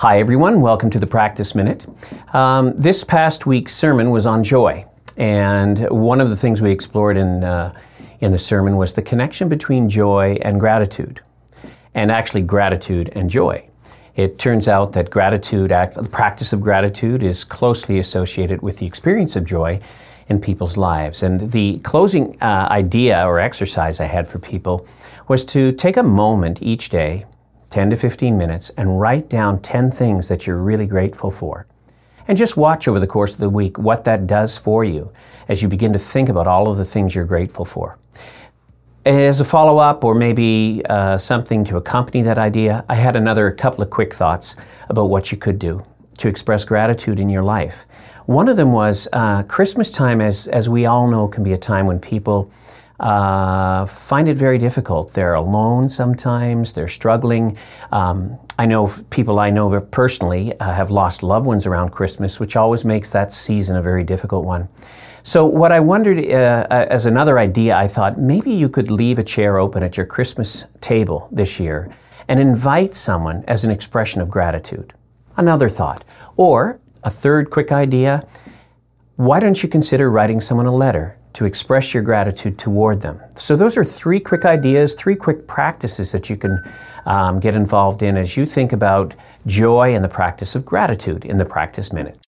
Hi, everyone. Welcome to the Practice Minute. Um, this past week's sermon was on joy. And one of the things we explored in, uh, in the sermon was the connection between joy and gratitude, and actually gratitude and joy. It turns out that gratitude, the practice of gratitude, is closely associated with the experience of joy in people's lives. And the closing uh, idea or exercise I had for people was to take a moment each day 10 to 15 minutes, and write down 10 things that you're really grateful for. And just watch over the course of the week what that does for you as you begin to think about all of the things you're grateful for. As a follow up, or maybe uh, something to accompany that idea, I had another couple of quick thoughts about what you could do to express gratitude in your life. One of them was uh, Christmas time, as, as we all know, can be a time when people uh, find it very difficult. They're alone sometimes, they're struggling. Um, I know people I know personally uh, have lost loved ones around Christmas, which always makes that season a very difficult one. So, what I wondered uh, uh, as another idea, I thought maybe you could leave a chair open at your Christmas table this year and invite someone as an expression of gratitude. Another thought. Or, a third quick idea, why don't you consider writing someone a letter to express your gratitude toward them. So, those are three quick ideas, three quick practices that you can um, get involved in as you think about joy and the practice of gratitude in the Practice Minute.